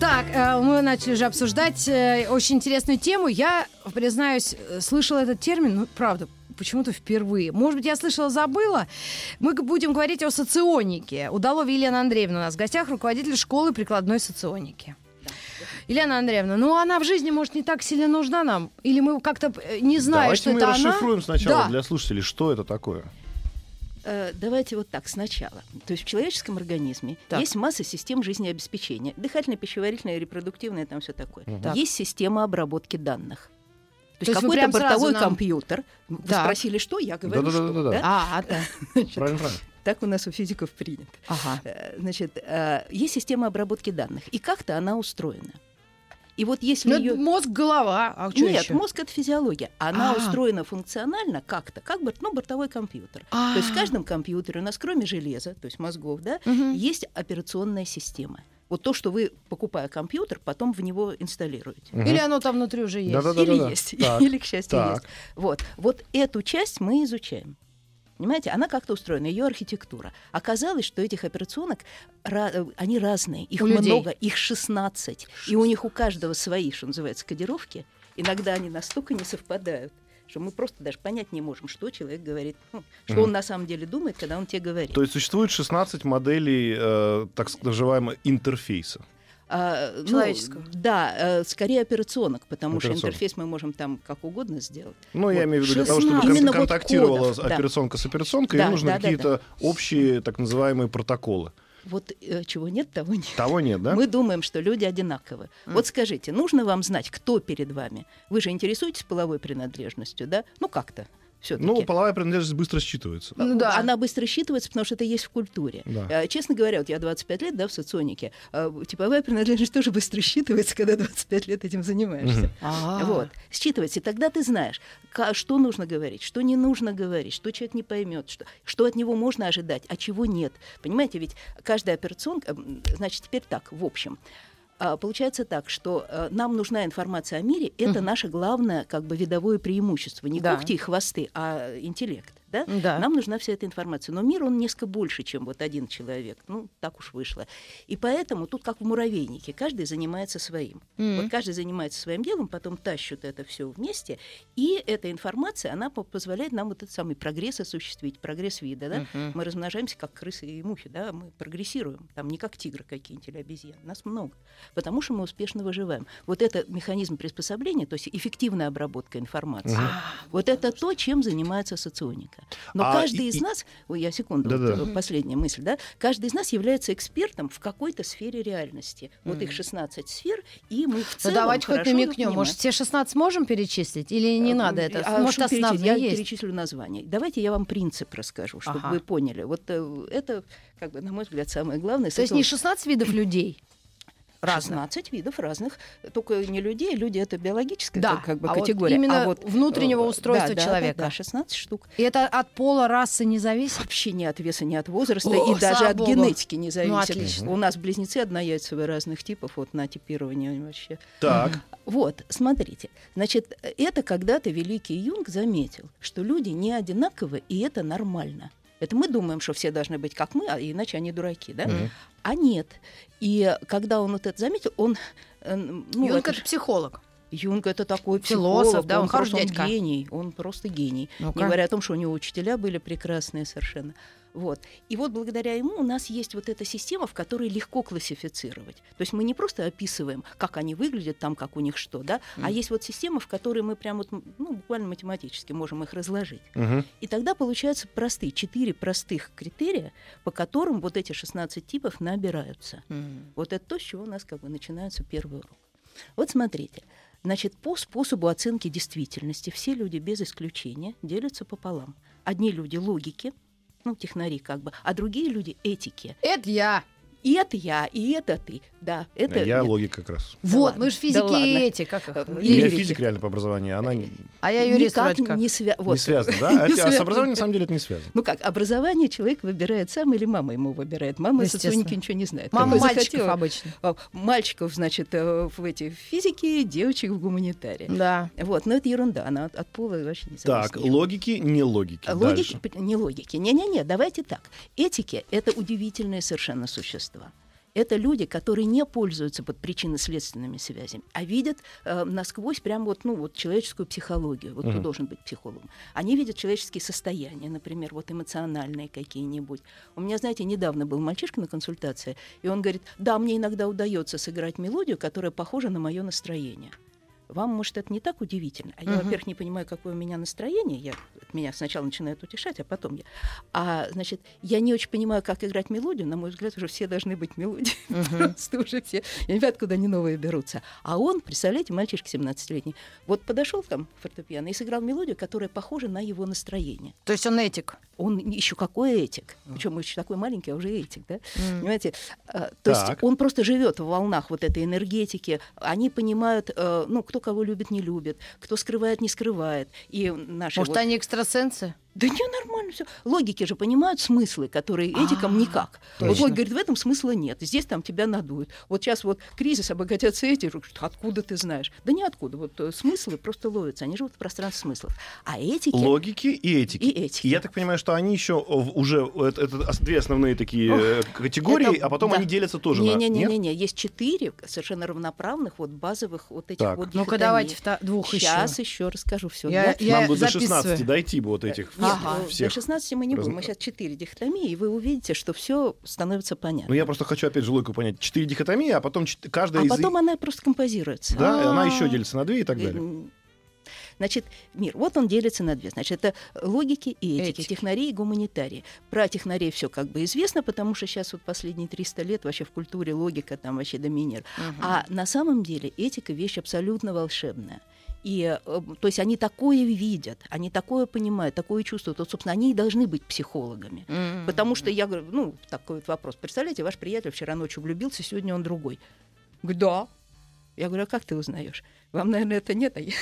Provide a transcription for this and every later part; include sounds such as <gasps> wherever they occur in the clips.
Так, э, мы начали уже обсуждать э, очень интересную тему. Я, признаюсь, э, слышала этот термин, ну, правда, почему-то впервые. Может быть, я слышала, забыла. Мы будем говорить о соционике. Удалова Елена Андреевна у нас в гостях, руководитель школы прикладной соционики. Елена Андреевна, ну она в жизни, может, не так сильно нужна нам? Или мы как-то не знаем, Давайте что мы это расшифруем она? сначала Да. для слушателей, что это такое. Э, Давайте вот так сначала. То есть в человеческом организме Так. есть масса систем жизнеобеспечения. Дыхательная, пищеварительная, репродуктивная, там все такое. Так. Есть система обработки данных. То То есть какой-то бортовой нам- компьютер. Вы Так. спросили, что? Я говорю, Да-да-да-да-да. что. да? А, да. <laughs> Правильно, правильно. Так у нас у физиков принято. Ага. Э, Значит, э, есть система обработки данных, и как-то она устроена. И вот если Ну, ее... мозг, голова. А что Нет, еще? мозг это физиология. Она А. устроена функционально как-то, как борт, ну, бортовой компьютер. А. То есть в каждом компьютере у нас, кроме железа, то есть мозгов, да, Мгм. есть операционная система. Вот то, что вы, покупая компьютер, потом в него инсталируете. Или оно там внутри уже есть? Да-да-да. Или есть, <laughs> Так, или, к счастью, так. есть. Вот. вот эту часть мы изучаем. Понимаете, она как-то устроена, ее архитектура. Оказалось, что этих операционок, ра- э, они разные, их У людей. много, их 16. И у них у каждого свои, что называется, кодировки. Иногда они настолько не совпадают, что мы просто даже понять не можем, что человек говорит, ну, что Мгм. он на самом деле думает, когда он тебе говорит. То есть существует 16 моделей, э, так называемого интерфейса. А, ну, Человеческого. да, э, скорее операционок, потому что интерфейс мы можем там как угодно сделать. Ну, я Вот. имею в виду, для того, 16. чтобы Именно кон- вот контактировала кодов, да. операционка с операционкой, Да, им нужны да, да, какие-то общие так называемые протоколы. Вот э, чего нет, того нет. Того нет, да? Мы думаем, что люди одинаковы. Вот скажите, нужно вам знать, кто перед вами? Вы же интересуетесь половой принадлежностью, да? Ну как-то все-таки. Ну, половая принадлежность быстро считывается. Ну да. Она быстро считывается, потому что это есть в культуре. Да. Э, Честно говоря, вот я 25 лет, да, в соционике. э, Типовая принадлежность тоже быстро считывается, когда 25 лет этим занимаешься. А. Вот, считывается, и тогда ты знаешь, что нужно говорить, что не нужно говорить, что человек не поймет, что, что от него можно ожидать, а чего нет. Понимаете, ведь каждая операционка, значит, теперь так, в общем. А, Получается так, что э, нам нужна информация о мире, это наше главное как бы видовое преимущество. Не Да. когти и хвосты, а интеллект. Да? Да. Нам нужна вся эта информация. Но мир, он несколько больше, чем вот один человек. Ну, так уж вышло. И поэтому тут как в муравейнике. Каждый занимается своим. Мгм. Вот каждый занимается своим делом, потом тащут это все вместе. И эта информация, она по- позволяет нам вот этот самый прогресс осуществить, прогресс вида. Да? Мгм. Мы размножаемся как крысы и мухи, да? мы прогрессируем. Там не как тигры какие-нибудь или обезьяны. Нас много. Потому что мы успешно выживаем. Вот это механизм приспособления, то есть эффективная обработка информации. А, Вот это то, чем занимается соционика. Но А каждый и- из и- нас, ой, я секунду, Да-да. вот, э, последняя мысль, да, каждый из нас является экспертом в какой-то сфере реальности. Вот их 16 сфер, и мы в Ну целом давайте хоть намекнем. Может, все 16 можем перечислить? Или не Э, надо это? а Может, основные Я есть? перечислю название. Давайте я вам принцип расскажу, чтобы Ага. вы поняли. Вот э, это, как бы, на мой взгляд, самое главное. То есть не 16 видов <clears throat> людей? Разных? 16 видов разных, только не людей, люди это биологическая Да, как, как бы а вот категория. именно внутреннего э, устройства да, человека. Да, да, 16 штук. И это от пола, расы не зависит? Вообще ни от веса, ни от возраста, О, и даже от богу. генетики не зависит. Ну, отлично. У нас близнецы однояйцевые разных типов, вот на типирование вообще. Так. Вот, смотрите. Значит, это когда-то великий Юнг заметил, что люди не одинаковы, и это нормально. Это мы думаем, что все должны быть как мы, а иначе они дураки, да? А нет. И когда он вот это заметил, он... э, Ну, Юнг это это психолог. Юнг это такой Философ, психолог, да, он хороший просто дядька. гений, он просто гений. Ну-ка. Не говоря о том, что у него учителя были прекрасные совершенно. Вот. И вот благодаря ему у нас есть вот эта система, в которой легко классифицировать. То есть мы не просто описываем, как они выглядят, там, как у них что, да, а есть вот система, в которой мы прям вот, ну, буквально математически можем их разложить. Мгм. И тогда получаются простые, четыре простых критерия, по которым вот эти 16 типов набираются. Вот это то, с чего у нас как бы начинается первый урок. Вот смотрите. Значит, по способу оценки действительности все люди без исключения делятся пополам. Одни люди логики, ну, технари как бы, а другие люди этики. Это я. И это я, и это ты. Да, это Я нет. логик как раз. Вот, ладно, мы же да физики ладно. и эти, как их? Я физик реально по образованию, она не А я юрист Никак вроде как. не, свя... вот. не связана, да? <laughs> А Не с связано. образованием, на самом деле, это не связано. Ну как, образование человек выбирает сам или мама ему выбирает? Мама соционике ничего не знает. Мама Какой мальчиков захотела, обычно. а, Мальчиков, значит, э, в эти в физике, девочек в гуманитарии. Да. Вот, но это ерунда, она от, от пола вообще не Так, зависит. логики, не логики. А Логики, не логики. Не-не-не, давайте так. Этики — это удивительные совершенно существа. Это люди, которые не пользуются под причинно-следственными связями, а видят э, насквозь прям вот, ну, вот человеческую психологию. Вот кто Мгм. должен быть психологом. Они видят человеческие состояния, например, вот эмоциональные какие-нибудь. У меня, знаете, недавно был мальчишка на консультации, и он говорит, да, мне иногда удается сыграть мелодию, которая похожа на мое настроение. Вам, может, это не так удивительно. А я, Мгм. во-первых, не понимаю, какое у меня настроение. Я, меня сначала начинает утешать, а потом я. А, значит, я не очень понимаю, как играть мелодию. На мой взгляд, уже все должны быть мелодии. <laughs> Просто уже все. Я не знаю, откуда они новые берутся. А он, представляете, мальчишка 17-летний, вот подошел там фортепиано и сыграл мелодию, которая похожа на его настроение. То есть он этик. Он еще какой этик. Причем еще такой маленький, а уже этик, да? М. Понимаете? А, То есть Так. он просто живет в волнах вот этой энергетики. Они понимают, э, ну, кто кого любит, не любит, кто скрывает, не скрывает. И наши Может, вот- они экстрасенсы? Да не, нормально все. Логики же понимают смыслы, которые этикам А, никак. Вот говорит, в этом смысла нет. Здесь там тебя надуют. Вот сейчас вот кризис, обогатятся эти. Откуда ты знаешь? Да ниоткуда. Вот э, смыслы просто ловятся. Они живут в пространстве смыслов. А этики... Логики и этики. И этики. я так понимаю, что они еще уже это, это две основные такие э, категории, это- а потом да. они делятся тоже на. Не-не-не, не, есть четыре совершенно равноправных вот базовых вот этих Так. вот Ну-ка, давайте вта- двух еще. Сейчас еще расскажу все. Я- я Нам бы до записываю. 16 дойти бы вот этих Нет, Ага. э, всех. до 16 мы не будем. разно- Мы сейчас четыре дихотомии, и вы увидите, что все становится понятно. Ну, я просто хочу опять же логику понять. Четыре дихотомии, а потом чет- каждая а из... потом она просто композируется. Да, и она А. еще делится на две и так далее. М, Значит, мир, вот он делится на две. Значит, это логики и этики, Этики. технари и гуманитарии. Про технарей все как бы известно, потому что сейчас вот последние 300 лет вообще в культуре логика там вообще доминирует. А на самом деле этика вещь абсолютно волшебная. И, э, то есть они такое видят, они такое понимают, такое чувствуют. Вот, собственно, они и должны быть психологами. М. Потому что я говорю, ну, такой вот вопрос. Представляете, ваш приятель вчера ночью влюбился, сегодня он другой. Говорит, да. Я говорю, а как ты узнаешь? Вам, наверное, это нет, а я...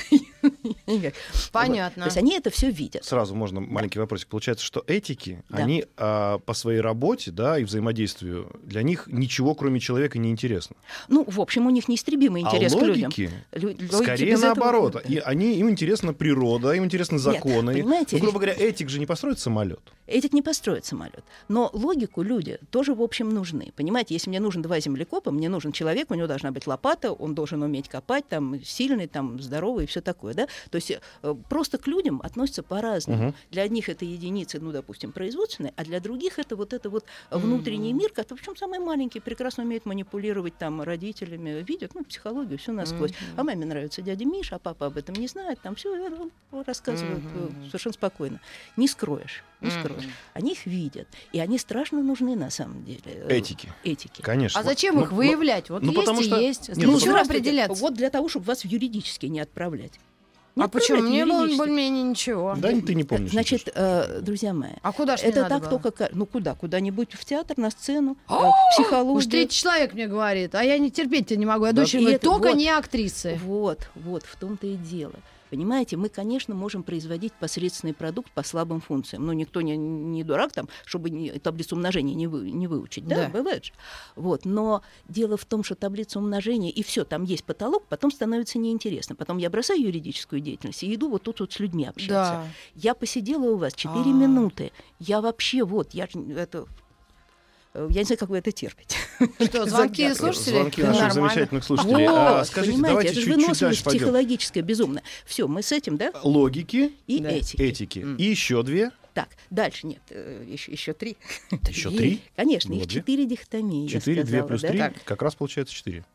<laughs> Понятно. Вот. То есть они это все видят. Сразу можно маленький вопросик. Получается, что этики, Да. они а, по своей работе, да, и взаимодействию, для них ничего, кроме человека, не интересно. Ну, в общем, у них неистребимый интерес а к людям. Лю- логики скорее этого- наоборот. И они, им интересна природа, им интересны законы. понимаете, Ну, грубо говоря, этик же не построит самолет. Этик не построит самолет. Но логику люди тоже, в общем, нужны. Понимаете, если мне нужен два землекопа, мне нужен человек, у него должна быть лопата, он должен уметь копать, там, сильный, там, здоровый и все такое, да? То есть э, просто к людям относятся по-разному. Мгм. Для одних это единицы, ну, допустим, производственные, а для других это вот это вот внутренний мир, который, причем самый маленький, прекрасно умеет манипулировать там родителями, видят, ну, психологию, все насквозь. А маме нравится дядя Миша, а папа об этом не знает, там все рассказывают э, совершенно спокойно. Не скроешь, не скроешь. Они их видят, и они страшно нужны на самом деле. Этики. Этики. Конечно. А зачем Ну, их ну, выявлять? Вот ну, есть потому и что- есть. Нет, Ну, ну, определяться? Вот для того, чтобы вас юридически не отправлять. Не А почему? Мне было более-менее ничего. Да, ты не помнишь. Значит, э, друзья мои, А куда ж мне это так было? только... Ну куда? Куда-нибудь в театр, на сцену, э, в Уж психологию. третий человек мне говорит, а я не терпеть не могу. Я Да, говорю, это только вот. не актрисы. Вот, вот, в том-то и дело. Понимаете, мы, конечно, можем производить посредственный продукт по слабым функциям. Но никто не, не дурак там, чтобы не- таблицу умножения не, вы- не выучить. Да, Да. бывает же. Вот. Но дело в том, что таблица умножения, и все, там есть потолок, потом становится неинтересно. Потом я бросаю юридическую деятельность и иду вот тут вот с людьми общаться. Да. Я посидела у вас 4 А. минуты. Я вообще вот, я это... э, Я не знаю, как вы это терпите. Что, <laughs> звонки слушателей? Звонки Да наших нормально. замечательных слушателей. Вот, А, скажите, понимаете, давайте это же выносливость психологическая безумная. Все, мы с этим, да? Логики, И Да. этики. этики. М. И еще две. Так, дальше нет, еще, еще три. Еще три? Конечно, Было их две? четыре дихотомии. Четыре, две плюс да? три. Так. Как раз получается четыре.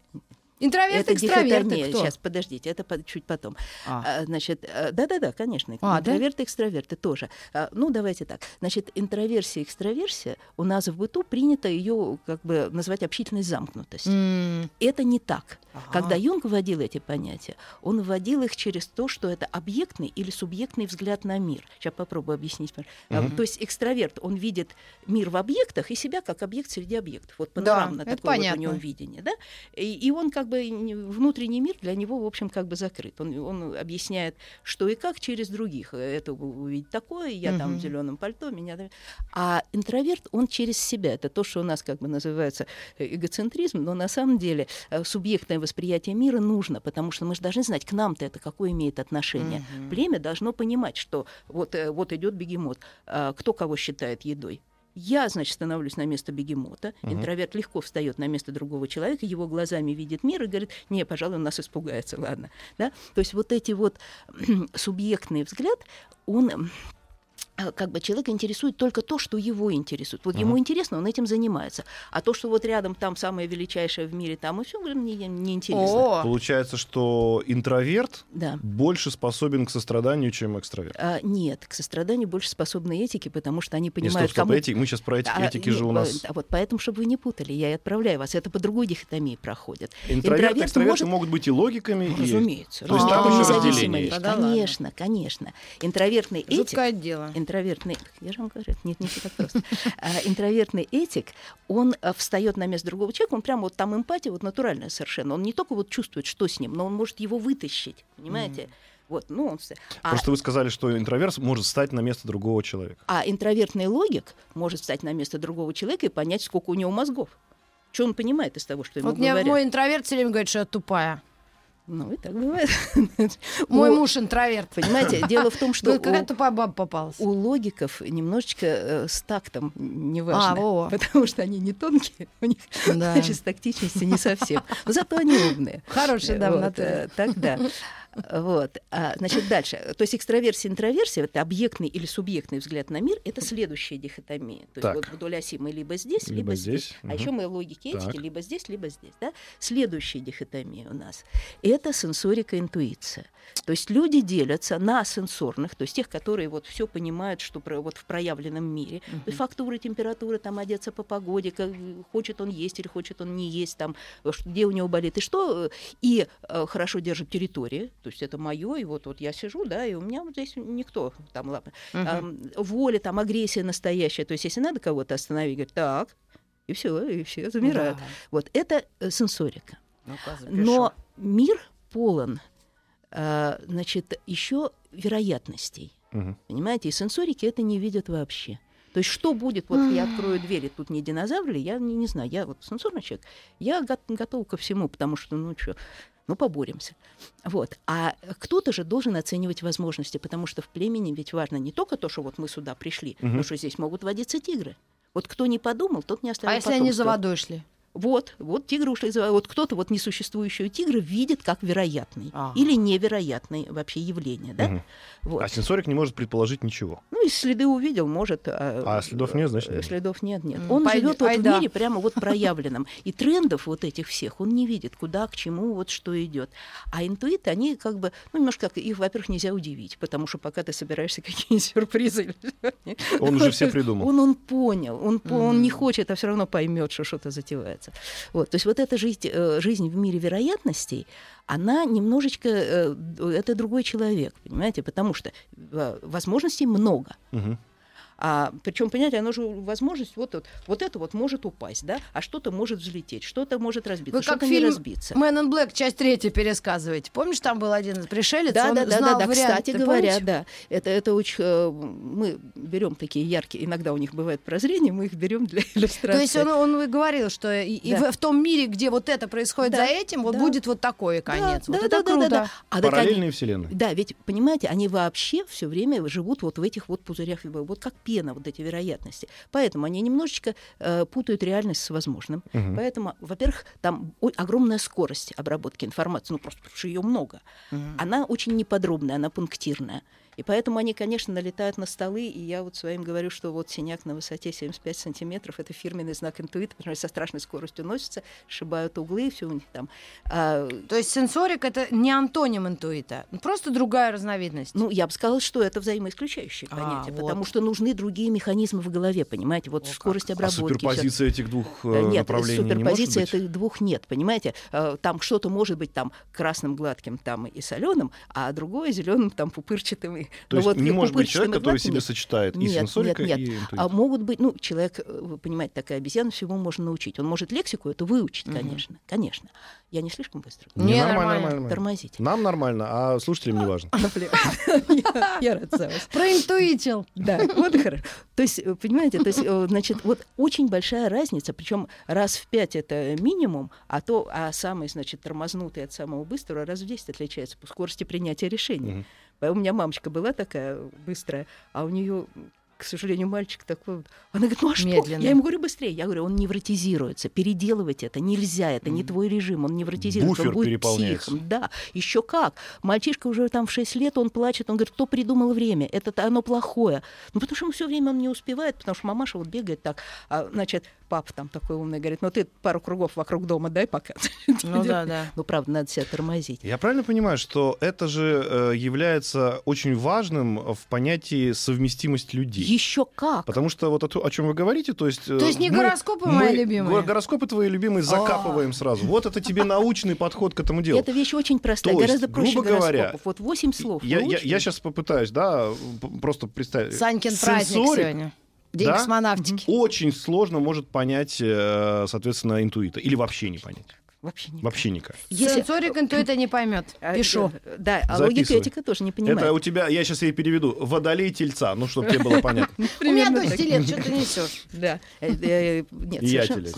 Интроверты, Это экстраверты, дихотомия. кто? Сейчас, подождите, это по- чуть потом. А. А, Значит, э, да-да-да, конечно, А, да? интроверты, экстраверты тоже. А, Ну, давайте так. Значит, интроверсия, экстраверсия, у нас в быту принято ее как бы называть общительной замкнутостью. М, Это не так. Ага. Когда Юнг вводил эти понятия, он вводил их через то, что это объектный или субъектный взгляд на мир. Сейчас попробую объяснить. Мгм. То есть экстраверт, он видит мир в объектах и себя как объект среди объектов. Вот Да, панорамно это такое вот у понятно. него видение. Да? И, и он как бы внутренний мир для него, в общем, как бы закрыт. Он, он объясняет, что и как через других. Это у- увидеть такое, я там Мгм. в зеленом пальто, меня... там- А интроверт, он через себя. Это то, что у нас как бы называется э, эгоцентризм, но на самом деле э, субъектное восприятие мира нужно, потому что мы же должны знать, к нам-то это какое имеет отношение. Мгм. Племя должно понимать, что вот, э, вот идет бегемот, а кто кого считает едой. Я, значит, становлюсь на место бегемота. Мгм. Интроверт легко встает на место другого человека, его глазами видит мир и говорит, не, пожалуй, он нас испугается, ладно. Да? То есть вот эти вот <clears throat> субъектный взгляд, он как бы человек интересует только то, что его интересует. Вот ему Мгм. интересно, он этим занимается. А то, что вот рядом там самое величайшее в мире, там и все, мне не интересно. Получается, что интроверт Да. больше способен к состраданию, чем экстраверт. А, нет, к состраданию больше способны этики, потому что они Не, понимают, стоп, стоп, кому... эти- мы сейчас про этики, А, этики не, же у э, нас... а вот поэтому, чтобы вы не путали, я и отправляю вас. Это по другой дихотомии проходит. Интроверты, интроверт экстраверты может- могут быть и логиками, и... Разумеется. То есть там это еще разделение. Конечно, конечно. Интровертный этик жуткое дело. Интровертный, я же вам говорю, нет, не все так просто. А, интровертный этик, он а, встает на место другого человека, он прямо вот там эмпатия, вот натуральная совершенно. Он не только вот чувствует, что с ним, но он может его вытащить, понимаете? Вот, ну он... А, Просто вы сказали, что интроверт может стать на место другого человека. а интровертный логик может встать на место другого человека и понять, сколько у него мозгов. Что он понимает из того, что ему Вот мне говорят. мой интроверт все время говорит, что я тупая. Ну, и так бывает. <laughs> Мой муж интроверт. Понимаете, <laughs> дело в том, что Что какая тупая баба попалась. у логиков немножечко э, с тактом неважно. А. <laughs> Потому что они не тонкие, у них Да. значит, с тактичностью не совсем. Но зато они умные. Да, в Вот, натуре. э, Так, да. Вот. А, значит, дальше. То есть экстраверсия, интроверсия, это объектный или субъектный взгляд на мир, это следующая дихотомия. То есть Так. вот вдоль оси мы либо здесь, Либо либо, здесь. здесь, А мгм. еще мы логики этики Так. либо здесь, либо здесь. Да? Следующая дихотомия у нас – это сенсорика, интуиция. То есть люди делятся на сенсорных, то есть тех, которые вот все понимают, что про, вот в проявленном мире. То есть фактуры, температуры, там одеться по погоде, как, хочет он есть или хочет он не есть, там, э, где у него болит и что. э, И э, хорошо держит территории, то есть это мое, и вот, вот я сижу, да, и у меня вот здесь никто там, ладно. Ам, воля, там, агрессия настоящая. То есть если надо кого-то остановить, говорит, так, и все, и все замирают. Да. Вот это э, сенсорика. Запишу. Но мир полон, э, значит, еще вероятностей. Мгм. Понимаете, и сенсорики это не видят вообще. То есть что будет, вот я открою двери, тут не динозавр ли, я не, не знаю, я вот сенсорный человек, я го- готова ко всему, потому что, ну что, ну поборемся. Вот. А кто-то же должен оценивать возможности, потому что в племени ведь важно не только то, что вот мы сюда пришли, Мгм. но что здесь могут водиться тигры. Вот кто не подумал, тот не оставил А если они за водой шли? Вот, вот тигры ушли за... Вот кто-то вот несуществующего тигра видит как вероятный Ага. или невероятный вообще явление, да? Мгм. Вот. А сенсорик не может предположить ничего. Ну, и следы увидел, может. А, А следов нет, значит, э, нет. Следов нет, нет. Он пойдё- живет вот в айда. мире прямо вот проявленном. И трендов вот этих всех он не видит, куда, к чему, вот что идет. А интуиты, они как бы, ну, немножко как, их, во-первых, нельзя удивить, потому что пока ты собираешься <laughs> какие-нибудь сюрпризы... Он уже все <laughs> придумал. Он, он понял, он, он не хочет, а все равно поймет, что что-то затевается. Вот, то есть вот эта жизнь, э, жизнь в мире вероятностей, она немножечко, э, это другой человек, понимаете, потому что э, возможностей много. Мгм. А, причем, понимаете, оно же возможность, вот, вот, вот это вот может упасть, да, а что-то может взлететь, что-то может разбиться, Вы как что-то не фильм разбиться. Man in Black, часть третья, пересказываете. Помнишь, там был один пришелец, Да, он да, да, знал да, да. варианты, Кстати говоря, помните? да, это, это очень, э, мы берем такие яркие, иногда у них бывает прозрение, мы их берем для <laughs> иллюстрации. То есть он, он и говорил, что и, и Да. в, в том мире, где вот это происходит Да, за этим, вот да. будет вот такой Да, конец. да, вот да, это да, да, круто. да. А так они- Параллельные вселенные. Да, ведь, понимаете, они вообще все время живут вот в этих вот пузырях, вот как пена, вот эти вероятности. Поэтому они немножечко э, путают реальность с возможным. Мгм. Поэтому, во-первых, там о- огромная скорость обработки информации, ну просто потому что ее много. Мгм. Она очень неподробная, она пунктирная. И И поэтому они, конечно, налетают на столы, и я вот своим говорю, что вот синяк на высоте 75 сантиметров — это фирменный знак интуита, потому что со страшной скоростью носятся, сшибают углы, все у них там. А, То есть сенсорик это не антоним интуита, просто другая разновидность. ну, я бы сказала, что это взаимоисключающие А, понятия, вот. потому что нужны другие механизмы в голове, понимаете, вот О, как. скорость А обработки. всё- суперпозиция этих двух э, Э, Нет, направлений не может суперпозиции быть? этих двух нет, понимаете? Э, Там что-то может быть там красным, гладким там и соленым, а другое зеленым там пупырчатым. и- То ну есть вот не и может быть человек, и который гладким себе нет. сочетает и сенсорика, нет, и нет. интуит. А могут быть, ну, человек, э, вы понимаете, такая обезьяна, всего можно научить. Он может лексику эту выучить, конечно, конечно. Я не слишком быстро. Не, Не, нормально, нормально. нормально. Тормозите. Нам нормально, а слушателям не важно. <laughs> Я <laughs> я рад за вас. Проинтуитил. Да, вот и хорошо. То есть, э, понимаете, то есть, э, значит, вот очень большая разница, причем раз в пять это минимум, а то, а самый, значит, тормознутый от самого быстрого раз в 10 отличается по скорости принятия решений. У меня мамочка была такая быстрая, а у нее к сожалению, мальчик такой вот. Она говорит, ну а что? Медленный. Я ему говорю быстрее. Я говорю, он невротизируется. Переделывать это нельзя. Это не твой режим. Он невротизируется. Буфер он будет переполняется. тихим. Да, еще как. Мальчишка уже там в 6 лет, он плачет. Он говорит, кто придумал время? Это оно плохое. Ну, потому что ему все время он не успевает, потому что мамаша вот бегает так. А, значит, папа там такой умный говорит, ну ты пару кругов вокруг дома дай пока. <laughs> Ну да, да. Ну, правда, надо себя тормозить. Я правильно понимаю, что это же э, является очень важным в понятии совместимость людей? Еще как. Потому что вот о, то- о чем вы говорите, то есть... э, То есть не мы- гороскопы мы мои любимые? го- Гороскопы твои любимые закапываем сразу. Вот это тебе научный подход к этому делу. Это вещь очень простая, То есть, гораздо проще грубо говоря, гороскопов. Вот восемь слов. Я, сейчас попытаюсь, да, просто представить. Санькин праздник сегодня. День Да? космонавтики. Очень сложно может понять, э, соответственно, интуита. Или вообще не понять. Вообще не Вообще никак. Если- Сенсорик интуита не поймет. Пишу. э, Да, а этика тоже не понимает. Это у тебя, я сейчас ей переведу, водолей тельца, ну, чтобы тебе было понятно. <laughs> У меня примерно дочь так. лет, что ты несешь? Да. Э, э, Нет,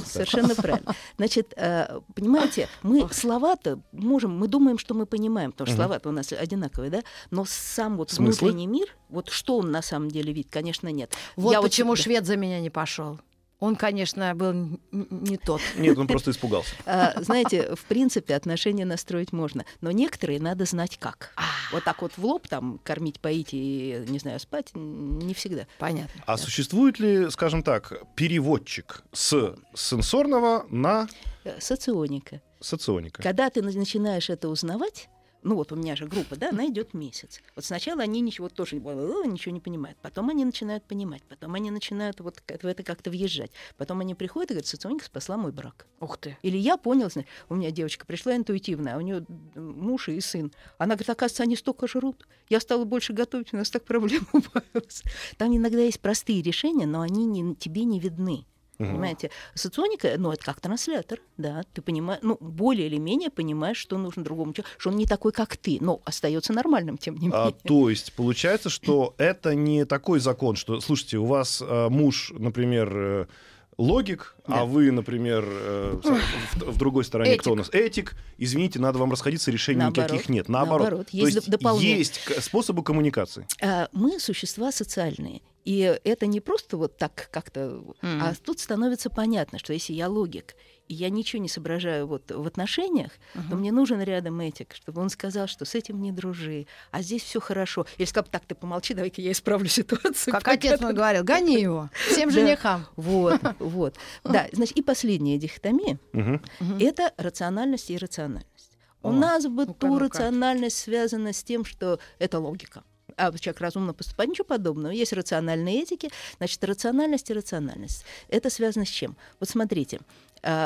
совершенно, телец, правильно. Значит, э, понимаете, мы слова-то можем, мы думаем, что мы понимаем, потому что слова-то у нас одинаковые, да? Но сам вот внутренний мир, вот что он на самом деле видит, конечно, нет. Вот Я почему швед за меня не пошел. Он, конечно, был не тот. <laughs> Нет, он просто испугался. А, Знаете, в принципе, отношения настроить можно, но некоторые надо знать как. Вот так вот в лоб там кормить, поить и, не знаю, спать не всегда. Понятно. А существует ли, скажем так, переводчик с сенсорного на Э, Соционика. соционика? Когда ты на- начинаешь это узнавать, ну вот у меня же группа, да, она идет месяц. Вот сначала они ничего тоже э, ничего не понимают, потом они начинают понимать, потом они начинают вот в это как-то въезжать, потом они приходят и говорят, соционика спасла мой брак. Ух ты. Или я понял, у меня девочка пришла интуитивная, а у нее муж и сын. Она говорит, оказывается, они столько жрут. Я стала больше готовить, у нас так проблема убавилась. <laughs> Там иногда есть простые решения, но они не, тебе не видны. Мгм. Понимаете, соционика, ну, это как транслятор, да, ты понимаешь, ну, более или менее понимаешь, что нужно другому человеку, что он не такой, как ты, но остается нормальным, тем не А, менее. то есть получается, что это не такой закон, что, слушайте, у вас э, муж, например, э, логик, Да. а вы, например, э, в, в- другой стороне кто у нас? Этик. Извините, надо вам расходиться, решений Наоборот. никаких нет. Наоборот. Наоборот, То есть есть дополнение. есть способы коммуникации. А, Мы существа социальные. И это не просто вот так как-то, Мгм. а тут становится понятно, что если я логик, и я ничего не соображаю вот в отношениях, то мне нужен рядом этик, чтобы он сказал, что с этим не дружи, а здесь все хорошо. Или сказал, так, ты помолчи, давай-ка я исправлю ситуацию. Как отец мой говорил, гони <laughs> его. Всем женихам. Вот, <laughs> вот. Да, значит, и последняя дихотомия это рациональность и иррациональность. У нас бы ту рациональность связана с тем, что это логика. А человек разумно поступает, ничего подобного. Есть рациональные этики, значит, рациональность и рациональность. Это связано с чем? Вот смотрите,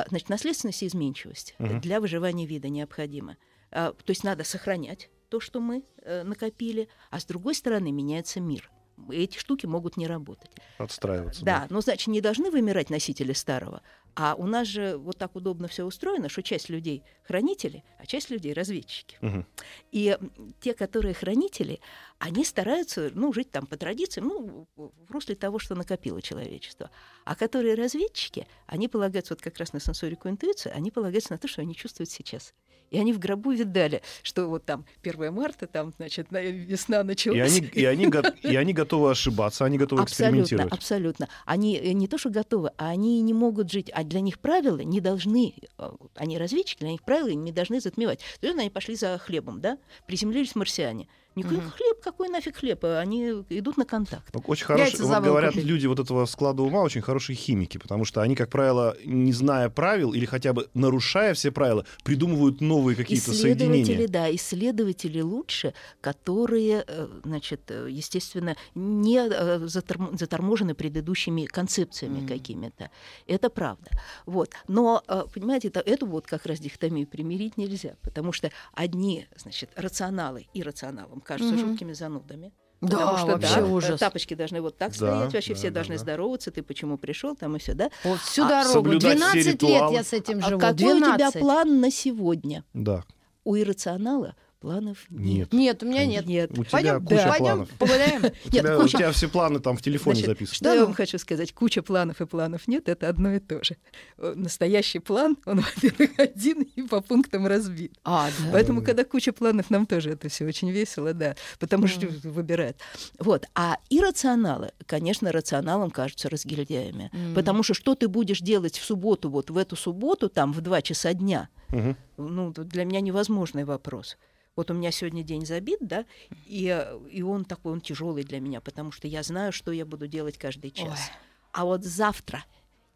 значит, наследственность и изменчивость Мгм. для выживания вида необходима. А, То есть надо сохранять то, что мы э, накопили, а с другой стороны меняется мир. Эти штуки могут не работать. Отстраиваться. Да, но значит, не должны вымирать носители старого. А у нас же вот так удобно все устроено, что часть людей хранители, а часть людей разведчики. Мгм. И те, которые хранители, они стараются ну, жить там по традициям, ну, в русле того, что накопило человечество. А которые разведчики, они полагаются вот как раз на сенсорику интуицию, они полагаются на то, что они чувствуют сейчас. И они в гробу видали, что вот там 1 марта, там, значит, на- весна началась. И они, и, они, и они готовы ошибаться, они готовы Абсолютно, экспериментировать. абсолютно. Они э, не то, что готовы, а они не могут жить. А для них правила не должны, э, они разведчики, для них правила не должны затмевать. То есть они пошли за хлебом, да, приземлились марсиане. Никакой Мгм. хлеб, какой нафиг хлеб? а Они идут на контакт. Ну, Очень хорошие, вот говорят, купить. люди вот этого склада ума очень хорошие химики, потому что они, как правило, не зная правил или хотя бы нарушая все правила, придумывают новые какие-то Исследователи, соединения. да, исследователи лучше, которые, э, значит, э, естественно, не э, заторм- заторможены предыдущими концепциями Мгм. какими-то. Это правда. Вот. Но, понимаете, это, эту вот как раз дихотомию примирить нельзя, потому что одни, значит, рационалы иррационалам кажутся Мгм. жуткими занудами. Да, Потому что, вообще да, ужас. Тапочки должны вот так Да, стоять, вообще да, все да, должны да. здороваться, ты почему пришел, там и все, да? Вот всю А дорогу. соблюдать все 12 лет я с этим А живу. какой у тебя 12. план на сегодня? Да, У иррационала планов нет. нет. У меня нет. Нет. У тебя Пойдем, куча пойдем планов. погуляем. <laughs> У Нет, тебя, у куча- тебя все планы там в телефоне Значит, записаны. Что Да я вам хочу сказать? Куча планов и планов нет, это одно и то же. Э, Настоящий план, он, <laughs> во-первых, один и по пунктам разбит. А, да. Поэтому, когда куча планов, нам тоже это все очень весело, да, потому что выбирают. Вот. А иррационалы, конечно, рационалам кажутся разгильдяями. Мгм. Потому что что ты будешь делать в субботу, вот в эту субботу, там, в 2 часа дня, Мгм. ну, для меня невозможный вопрос. Вот у меня сегодня день забит, да, и, э, и он такой, он тяжелый для меня, потому что я знаю, что я буду делать каждый час. Ой. А вот завтра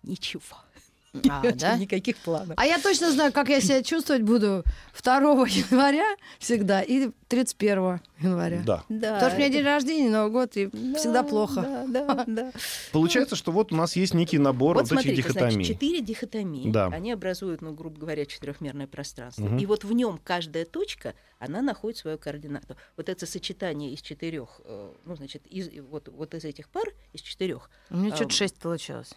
ничего. <laughs> А, да? Никаких планов. А я точно знаю, как я себя чувствовать буду 2 <laughs> января всегда и 31 января. Да. Да, Потому что у меня день рождения, Новый год, и Да, всегда плохо. Да, да, <laughs> да. Получается, что вот у нас есть некий набор Вот вот, этих смотрите, дихотомий. значит, четыре дихотомии. Да. Они образуют, ну, грубо говоря, четырехмерное пространство. Мгм. И вот в нем каждая точка, она находит свою координату. Вот это сочетание из четырех, э, ну, значит, из, вот, вот из этих пар, из четырех, У меня А, что-то 6 получилось.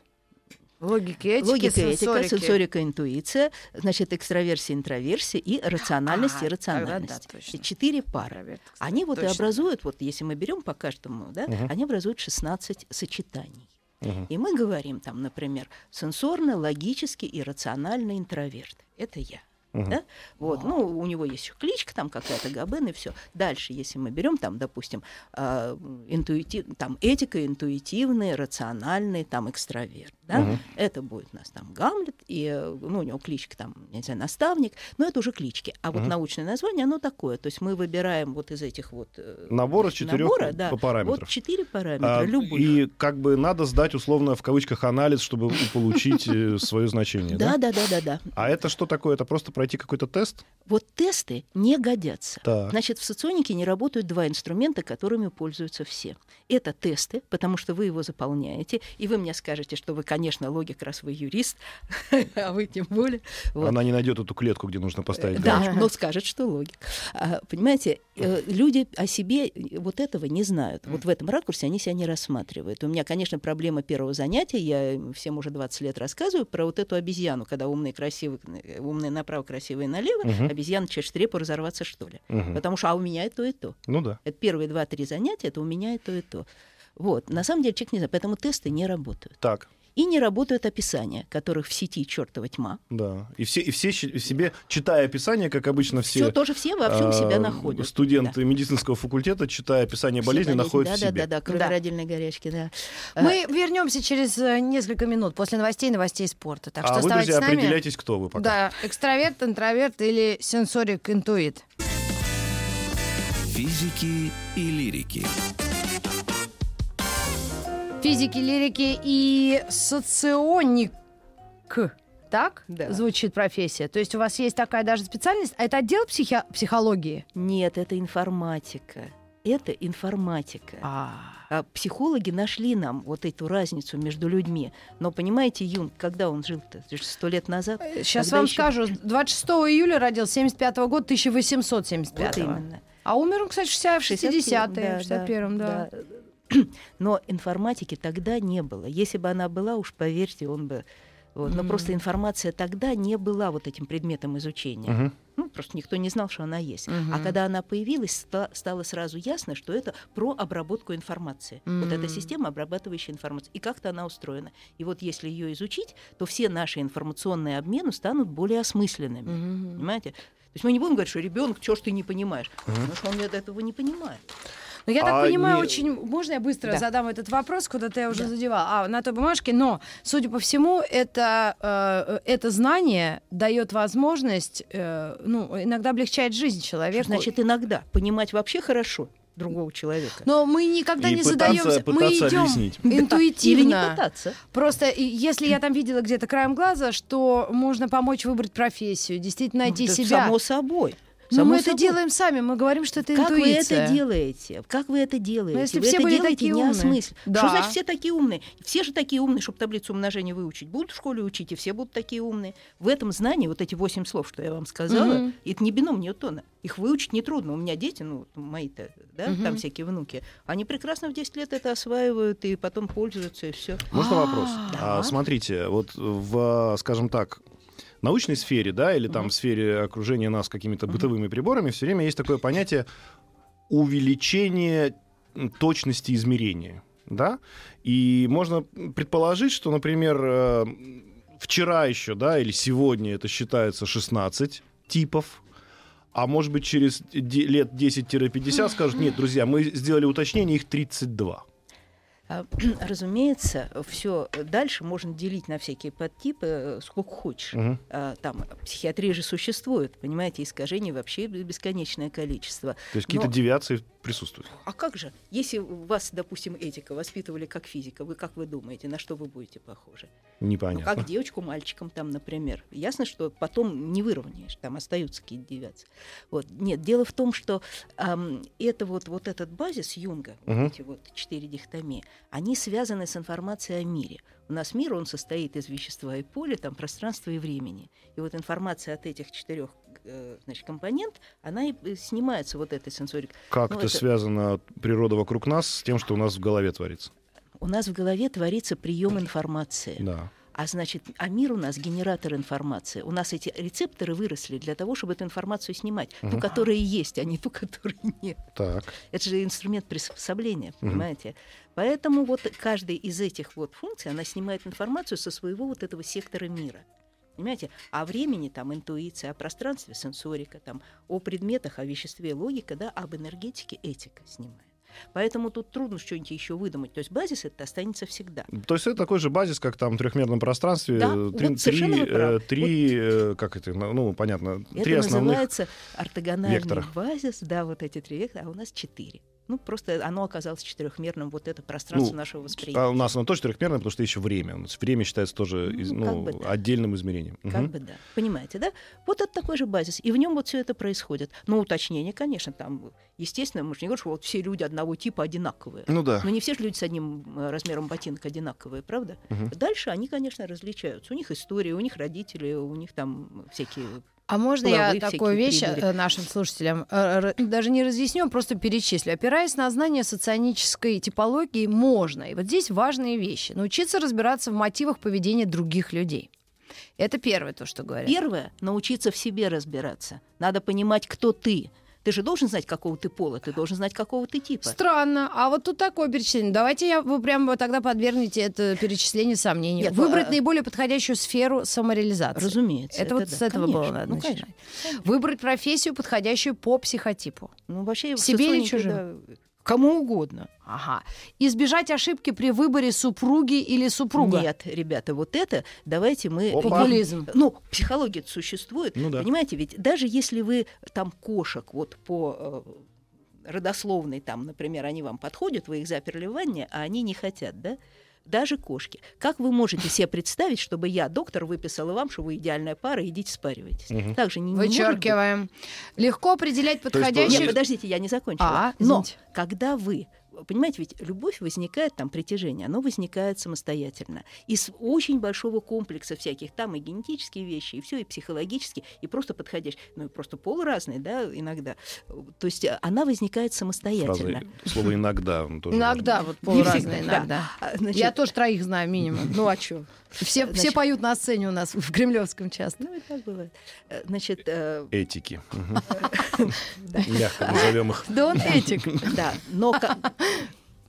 Логики, этики, логика, этика, сенсорики. сенсорика, интуиция, значит, экстраверсия, интроверсия и рациональность, А, и рациональность. тогда да, точно. И четыре пары. Проверка, кстати, Они вот и точно. образуют, вот если мы берем по каждому, да, Мгм. они образуют 16 сочетаний. Мгм. И мы говорим там, например, сенсорно, логически и рационально интроверт. Это я. Мгм. Да? Вот, ну, у него есть еще кличка там какая-то, Габен и все. Дальше, если мы берем там, допустим, а, интуитив, там этика, интуитивный, рациональный, там экстраверт, да? Мгм. Это будет у нас там Гамлет, и, э, ну, у него кличка там, не знаю, наставник, но это уже клички. А вот Мгм. научное название, оно такое. То есть мы выбираем вот из этих вот... э, Набор из четырех набора, да, параметров. Вот четыре параметра, А, любых. и как бы надо сдать условно в кавычках анализ, чтобы получить э, свое значение. Да, Да? да, да, да, да. А это что такое? Это просто пройти какой-то тест? Вот тесты не годятся. Так. Значит, в соционике не работают два инструмента, которыми пользуются все. Это тесты, потому что вы его заполняете, и вы мне скажете, что вы, конечно, логик, раз вы юрист, <laughs> а вы тем более. Вот. Она не найдет эту клетку, где нужно поставить. Да, галочку. но скажет, что логик. А, Понимаете, э, люди о себе э, вот этого не знают. Вот в этом ракурсе они себя не рассматривают. У меня, конечно, проблема первого занятия. Я всем уже 20 лет рассказываю про вот эту обезьяну, когда умные, красивые, э, умные направо, красивые налево, Мгм. обезьяна чешет репу, разорваться что ли. Мгм. Потому что а у меня и то, и то. Ну да. Это первые два-три занятия, это у меня и то, и то. Вот. На самом деле человек не знает, поэтому тесты не работают. Так. И не работают описания, которых в сети чертова тьма. Да. И все, и все себе, читая описание, как обычно все, Все тоже все во всем себя а, находят. студенты медицинского факультета, читая описание Все болезни, находят да, в да, себе. Да, да, кроме Да. родильной горячки, да. Мы вернемся через э, несколько минут после новостей новостей спорта. Так что а вы, оставайтесь друзья, с нами. определяйтесь, кто вы пока. Да, экстраверт, интроверт или сенсорик, интуит. Физики и лирики. Физики, лирики и соционик. Так Да. звучит профессия. То есть у вас есть такая даже специальность, а это отдел психи- психологии? Нет, это информатика. Это информатика. А, А психологи нашли нам вот эту разницу между людьми. Но понимаете, Юнг, когда он жил-то? Сто лет назад. Сейчас Тогда вам ещё- скажу. 26 июля родился 75 года, 1875 Вот именно. А умер он, кстати, в 60 в 60-е, да, в 61-м, да. да. <clears throat> Но информатики тогда не было. Если бы она была, уж поверьте, он бы... Вот. Но Мгм. просто информация тогда не была вот этим предметом изучения. Мгм. Ну, просто никто не знал, что она есть. Мгм. А когда она появилась, ста- стало сразу ясно, что это про обработку информации. Вот эта система, обрабатывающая информацию. И как-то она устроена. И вот если ее изучить, то все наши информационные обмены станут более осмысленными. Мгм. Понимаете? То есть мы не будем говорить, что ребенок, что ж ты не понимаешь. Потому что он этого не понимает. Но я так А понимаю, не- очень... Можно я быстро Да. задам этот вопрос, куда-то я уже Да. задевала? А, на той бумажке, но, судя по всему, это, э, это знание дает возможность, э, ну, иногда облегчает жизнь Что человеку. значит иногда? Понимать вообще хорошо другого человека. но мы никогда И не пытаться- задаемся, мы идем объяснить. Или не интуитивно. пытаться. Просто если я там видела где-то краем глаза, что можно помочь выбрать профессию, действительно найти Ну, это себя. Само собой. Но Само мы это делаем сами, мы говорим, что это Как вы интуиция. это делаете? Как вы это делаете? если вы все это были делаете такие не умные. Да. Что значит все такие умные? Все же такие умные, чтобы таблицу умножения выучить. Будут в школе учить, и все будут такие умные. В этом знании вот эти восемь слов, что я вам сказала, Мгм. это не бином Ньютона. Их выучить нетрудно. У меня дети, ну, мои-то, да, Мгм. там всякие внуки, они прекрасно в 10 лет это осваивают и потом пользуются, и все. Можно вопрос? Да. А, смотрите, вот в, скажем так, научной сфере, да, или там в сфере окружения нас какими-то бытовыми приборами, все время есть такое понятие увеличение точности измерения, да, и можно предположить, что, например, э, вчера еще, да, или сегодня это считается 16 типов, а может быть через лет 10-50 скажут, нет, <laughs> друзья, мы сделали уточнение, их 32. А, <clears throat> Разумеется, все дальше можно делить на всякие подтипы, э, сколько хочешь. А, Там психиатрия же существует, понимаете, искажений вообще бесконечное количество. То есть какие-то девиации присутствуют. А как же, если вас, допустим, этика воспитывали как физика, вы как вы думаете, на что вы будете похожи? Ну, Непонятно. как девочку мальчиком там, например. Ясно, что потом не выровняешь, там остаются какие-то девиации. Вот. Нет, дело в том, что ам, это вот, вот этот базис Юнга, вот Мгм. эти вот четыре дихотомии, они связаны с информацией о мире. У нас мир, он состоит из вещества и поля, там пространства и времени. И вот информация от этих четырех э, значит, компонент, она и э, снимается вот этой сенсорикой. Как Ну, это, это- связано природа вокруг нас с тем, что у нас в голове творится? У нас в голове творится прием информации. Да. А значит, а мир у нас генератор информации. У нас эти рецепторы выросли для того, чтобы эту информацию снимать. Ту, Мгм. которая есть, а не ту, <laughs> которой нет. Так. Это же инструмент приспособления, понимаете? Поэтому вот каждая из этих вот функций, она снимает информацию со своего вот этого сектора мира. Понимаете? О времени там интуиция, о пространстве сенсорика, там, о предметах, о веществе логика, да, об энергетике этика снимает. Поэтому тут трудно что-нибудь еще выдумать. То есть базис это останется всегда. То есть это такой же базис, как там в трехмерном пространстве. Да, э, три, вот совершенно три, правы. э, три, э, как это, ну, ну, понятно, три Это основных. называется ортогональный векторах. базис, да, вот эти три вектора, а у нас четыре. Ну, просто оно оказалось четырехмерным, вот это пространство Ну, нашего восприятия. А у нас оно тоже трехмерное, потому что еще время. Время считается тоже из- Ну, ну, как бы да. отдельным измерением. Как Мгм. бы да. Понимаете, да? Вот это такой же базис. И в нем вот все это происходит. Но уточнение, конечно, там, естественно, мы же не говорим, что вот все люди одного типа одинаковые. Ну да. Но не все же люди с одним э, размером ботинок одинаковые, правда? Мгм. Дальше они, конечно, различаются. У них история, у них родители, у них там всякие... А можно я такую вещь придури. э, нашим слушателям э, даже не разъясню, а просто перечислю. Опираясь на знание соционической типологии, можно. И вот здесь важные вещи. Научиться разбираться в мотивах поведения других людей. Это первое то, что говорят. Первое — научиться в себе разбираться. Надо понимать, кто ты. Ты же должен знать, какого ты пола, ты должен знать, какого ты типа. Странно. А вот тут такое перечисление. Давайте я вы прямо тогда подвергнете это перечисление сомнению. Нет, Выбрать а- наиболее подходящую сферу самореализации. Разумеется. Это, вот да, с этого конечно. было надо Ну, начинать. конечно. Выбрать профессию, подходящую по психотипу. Ну, вообще, Себе или чужим? да, Кому угодно. Ага. Избежать ошибки при выборе супруги или супруга. Нет, ребята, вот это давайте мы... Опа. Популизм. Ну, психология существует. Ну да. Понимаете, ведь даже если вы там кошек вот по э, родословной, там, например, они вам подходят, вы их заперли в ванне, а они не хотят, да? Даже кошки. Как вы можете себе представить, чтобы я, доктор, выписала вам, что вы идеальная пара, идите спаривайтесь? Мгм. Так же не, не может быть. Вычеркиваем. Легко определять есть подходящих... Нет, подождите, я не закончила. А, Но когда вы Понимаете, ведь любовь возникает, там притяжение, оно возникает самостоятельно. Из очень большого комплекса всяких, там и генетические вещи, и все, и психологические, и просто подходящие. Ну, и просто пол разный, да, иногда. То есть э, она возникает самостоятельно. Фраза, слово иногда. тоже Иногда, вот пол всегда. иногда. А, значит, Я тоже троих знаю минимум. Ну, а что? Все, все Значит- поют на сцене у нас в Кремлевском часто. Ну, и так бывает. Э, Значит, э, Этики. <laughs> Мягко назовем их. Да он этик. <laughs> да, но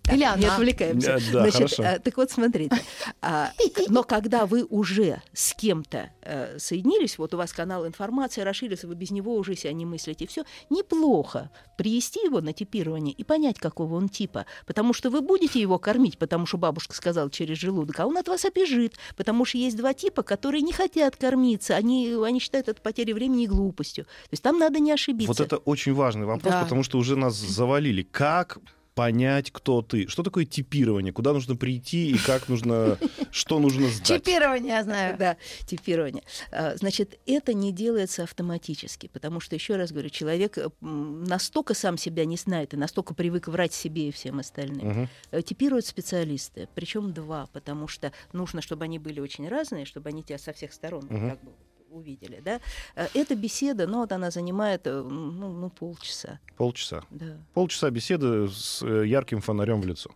Или не она. отвлекаемся. Да, да, Значит, хорошо. а, так вот, смотрите. а, но когда вы уже с кем-то э, соединились, вот у вас канал информации расширился, вы без него уже себя не мыслите, все неплохо привести его на типирование и понять, какого он типа. Потому что вы будете его кормить, потому что бабушка сказала через желудок, а он от вас обежит. Потому что есть два типа, которые не хотят кормиться. Они, они считают это потерей времени и глупостью. То есть там надо не ошибиться. Вот это очень важный вопрос, Да. потому что уже нас завалили. Как понять, кто ты? Что такое типирование? Куда нужно прийти и как нужно, <laughs> что нужно сдать? Чипирование, я знаю. Да, типирование. А, Значит, это не делается автоматически, потому что, еще раз говорю, человек м, настолько сам себя не знает и настолько привык врать себе и всем остальным. Э, Типируют специалисты, причем два, потому что нужно, чтобы они были очень разные, чтобы они тебя со всех сторон Мгм. как бы увидели. Да? Э, Эта беседа, ну, вот она занимает э, ну, ну, полчаса. Полчаса. Да. Полчаса беседы с э, ярким фонарем в лицо.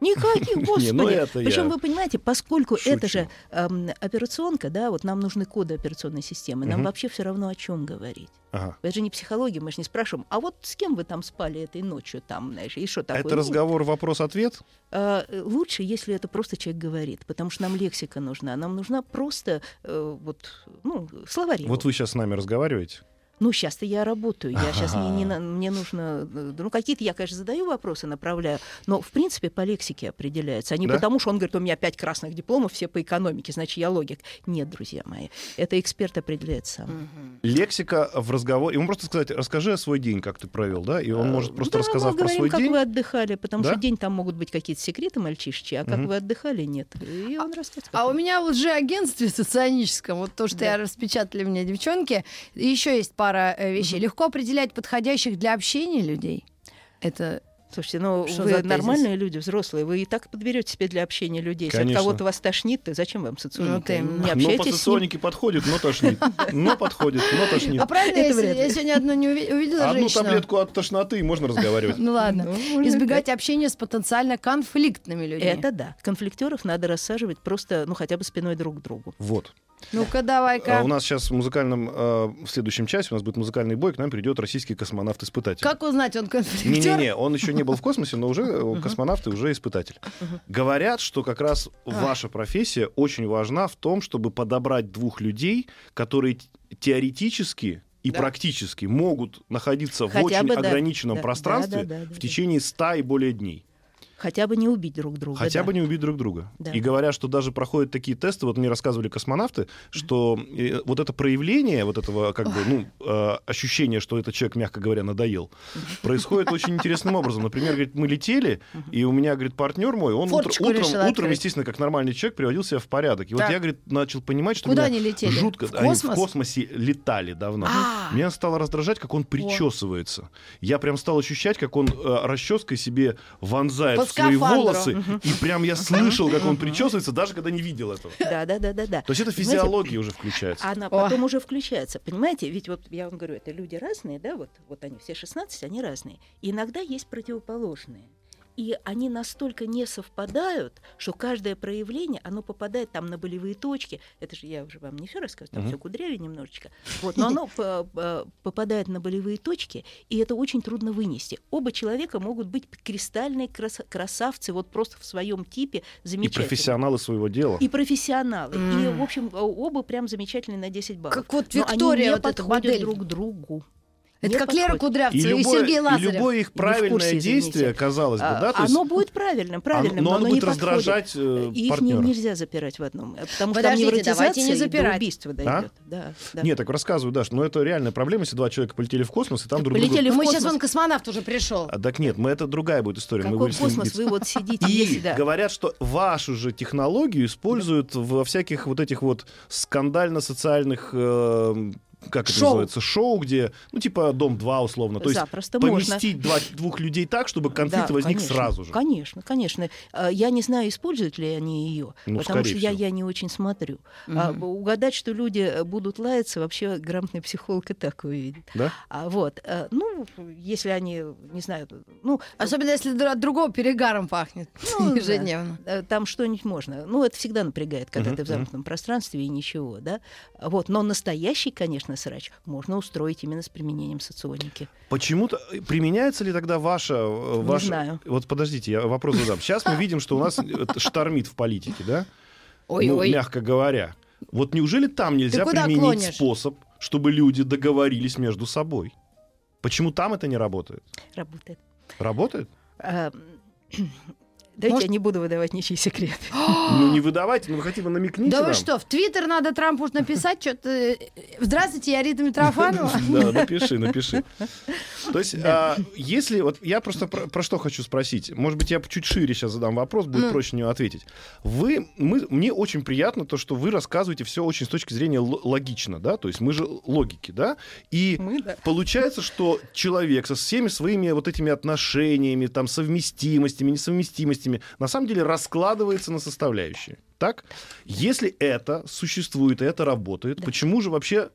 Никаких, Не, <laughs> господи. ну это Причем я вы понимаете, поскольку это шучу. же эм, операционка, да, вот нам нужны коды операционной системы, нам Мгм. вообще все равно о чем говорить. Ага. Это же не психология, мы же не спрашиваем, а вот с кем вы там спали этой ночью, там, знаешь, и что такое? Это разговор, вопрос-ответ? Э, лучше, если это просто человек говорит, потому что нам лексика нужна, нам нужна просто э, вот, ну, словарь. Вот вы сейчас с нами разговариваете. Ну, сейчас-то я работаю, я сейчас не, не мне нужно, э, ну, какие-то я, конечно, задаю вопросы, направляю, но, в принципе, по лексике определяется, а не Да? потому, что он говорит, у меня пять красных дипломов, все по экономике, значит, я логик. Нет, друзья мои, это эксперт определяет сам. Лексика в разговоре. Ему просто сказать, расскажи свой день, как ты провел, да? И он может просто Э, Да, рассказав мы про говорим, свой как день. вы отдыхали, потому Да? что день там могут быть какие-то секреты мальчишечьи, а как Мгм. вы отдыхали, нет. И он рассказывает. как А у меня в лжеагентстве соционическом, вот то, что Да. я распечатали мне девчонки, еще есть пара э, вещей. Легко определять подходящих для общения людей. Это Слушайте, ну Что вы за тезис? нормальные люди, взрослые, вы и так подберете себе для общения людей. Если Конечно. от кого-то вас тошнит, то зачем вам. Не Ну, по общайтесь с ним. соционике подходит, но тошнит. Но подходит, но тошнит. А правильно, если я сегодня одну не уви- увидела Одну женщину? таблетку от тошноты можно разговаривать. Ну ладно. Ну, Избегать общения с потенциально конфликтными людьми. Это да. Конфликтеров надо рассаживать просто, ну, хотя бы спиной друг к другу. Вот. Ну-ка, А давай-ка. У нас сейчас в музыкальном, э, в следующем часе у нас будет музыкальный бой, к нам придет российский космонавт-испытатель. Как узнать, он конфликтер? Не-не-не, он еще не был в космосе, но уже э, космонавт и уже испытатель. Говорят, что как раз ваша профессия очень важна в том, чтобы подобрать двух людей, которые теоретически и Да. практически могут находиться в Хотя очень бы ограниченном Да, пространстве да, да, да, в да. течение 100 и более дней. Хотя бы не убить друг друга. Хотя да. бы не убить друг друга. Да. И говорят, что даже проходят такие тесты, вот мне рассказывали космонавты, что э, вот это проявление вот этого как бы, ну, э, ощущения, что этот человек, мягко говоря, надоел, происходит очень интересным образом. Например, говорит, мы летели, и у меня, говорит, партнер мой, он утром, утром, естественно, как нормальный человек, приводил себя в порядок. И вот я, говорит, начал понимать, что Куда меня они летели? жутко... В Они в космос? космосе летали давно. А. Меня стало раздражать, как он причесывается. Я прям стал ощущать, как он э, расческой себе вонзает в свои волосы. И прям я слышал, как он причесывается, даже когда не видел этого. Да, да, да, да, да. То есть это физиология уже включается. Она потом уже включается. Понимаете, ведь вот я вам говорю, это люди разные, да, вот, вот они все 16, они разные. И иногда есть противоположные. И они настолько не совпадают, что каждое проявление, оно попадает там на болевые точки. Это же я уже вам не все рассказываю, там Мгм. все кудряли немножечко. Вот, но оно по- попадает на болевые точки, и это очень трудно вынести. Оба человека могут быть кристальные краса- красавцы, вот просто в своем типе И замечательные. профессионалы своего дела. И профессионалы. И, в общем, оба прям замечательные на 10 баллов. Как вот Но Виктория, они не вот подходят друг другу. Это Не как Лера подходят. И Кудрявцева и, любое, Сергей и Лазарев. любое их правильное курсе, действие, казалось бы, А, да, то есть оно будет правильным, правильным, оно, но, оно оно не будет подходит. раздражать э, И их не- нельзя запирать в одном, э, потому что Подождите, там невротизация давайте не и до запирать. убийства А? дойдет. Да, да. Нет, так рассказываю, Даш, но это реальная проблема, если два человека полетели в космос, и там друг друга... полетели Ну, в мы сейчас вон космонавт уже пришел. А, так нет, мы, это другая будет история. мы Какой ним космос? Вы вот сидите, И говорят, что вашу же технологию используют во всяких вот этих вот скандально-социальных, э, как это Шоу. называется, шоу, где, ну, типа Дом-2 условно. То есть Запросто можно. поместить два- двух людей так, чтобы конфликт Да, возник конечно, сразу же. Конечно, конечно. А, Я не знаю, используют ли они ее, Ну, потому что я, всего. я не очень смотрю. А, Мгм. угадать, что люди будут лаяться, вообще грамотный психолог и так увидит. Да? А, вот, э, ну, если они, не знаю, ну, Особенно, если от другого перегаром пахнет Ну, <laughs> да. ежедневно. э, там что-нибудь можно. Ну, это всегда напрягает, когда Мгм, ты в замкнутом пространстве и ничего, да. Вот, но настоящий, конечно, на срач, можно устроить именно с применением соционики. Почему-то э, применяется ли тогда ваша... э, Не ваша... знаю. Вот подождите, я вопрос задам. Сейчас мы видим, что у нас это штормит в политике, да? Ой, ну, ой. мягко говоря. Вот неужели там нельзя применить клонишь? способ, чтобы люди договорились между собой? Почему там это не работает? Работает. Работает? Дайте Может- я не буду выдавать ничьи секреты. <gasps> Ну не выдавайте, ну хотя бы намекните Да вы что, в Твиттер надо Трампу написать что-то? Здравствуйте, я Рита Митрофанова. <laughs> Да, <laughs> напиши, напиши. То есть, а, если вот я просто про, что хочу спросить, может быть, я чуть шире сейчас задам вопрос, будет Ну. проще на него ответить. Вы, мы, мне очень приятно то, что вы рассказываете все очень с точки зрения логично, да, то есть мы же логики, да, и получается, что человек со всеми своими вот этими отношениями, там совместимостями, несовместимостями, на самом деле раскладывается на составляющие. Так? Если это существует и это работает, почему же вообще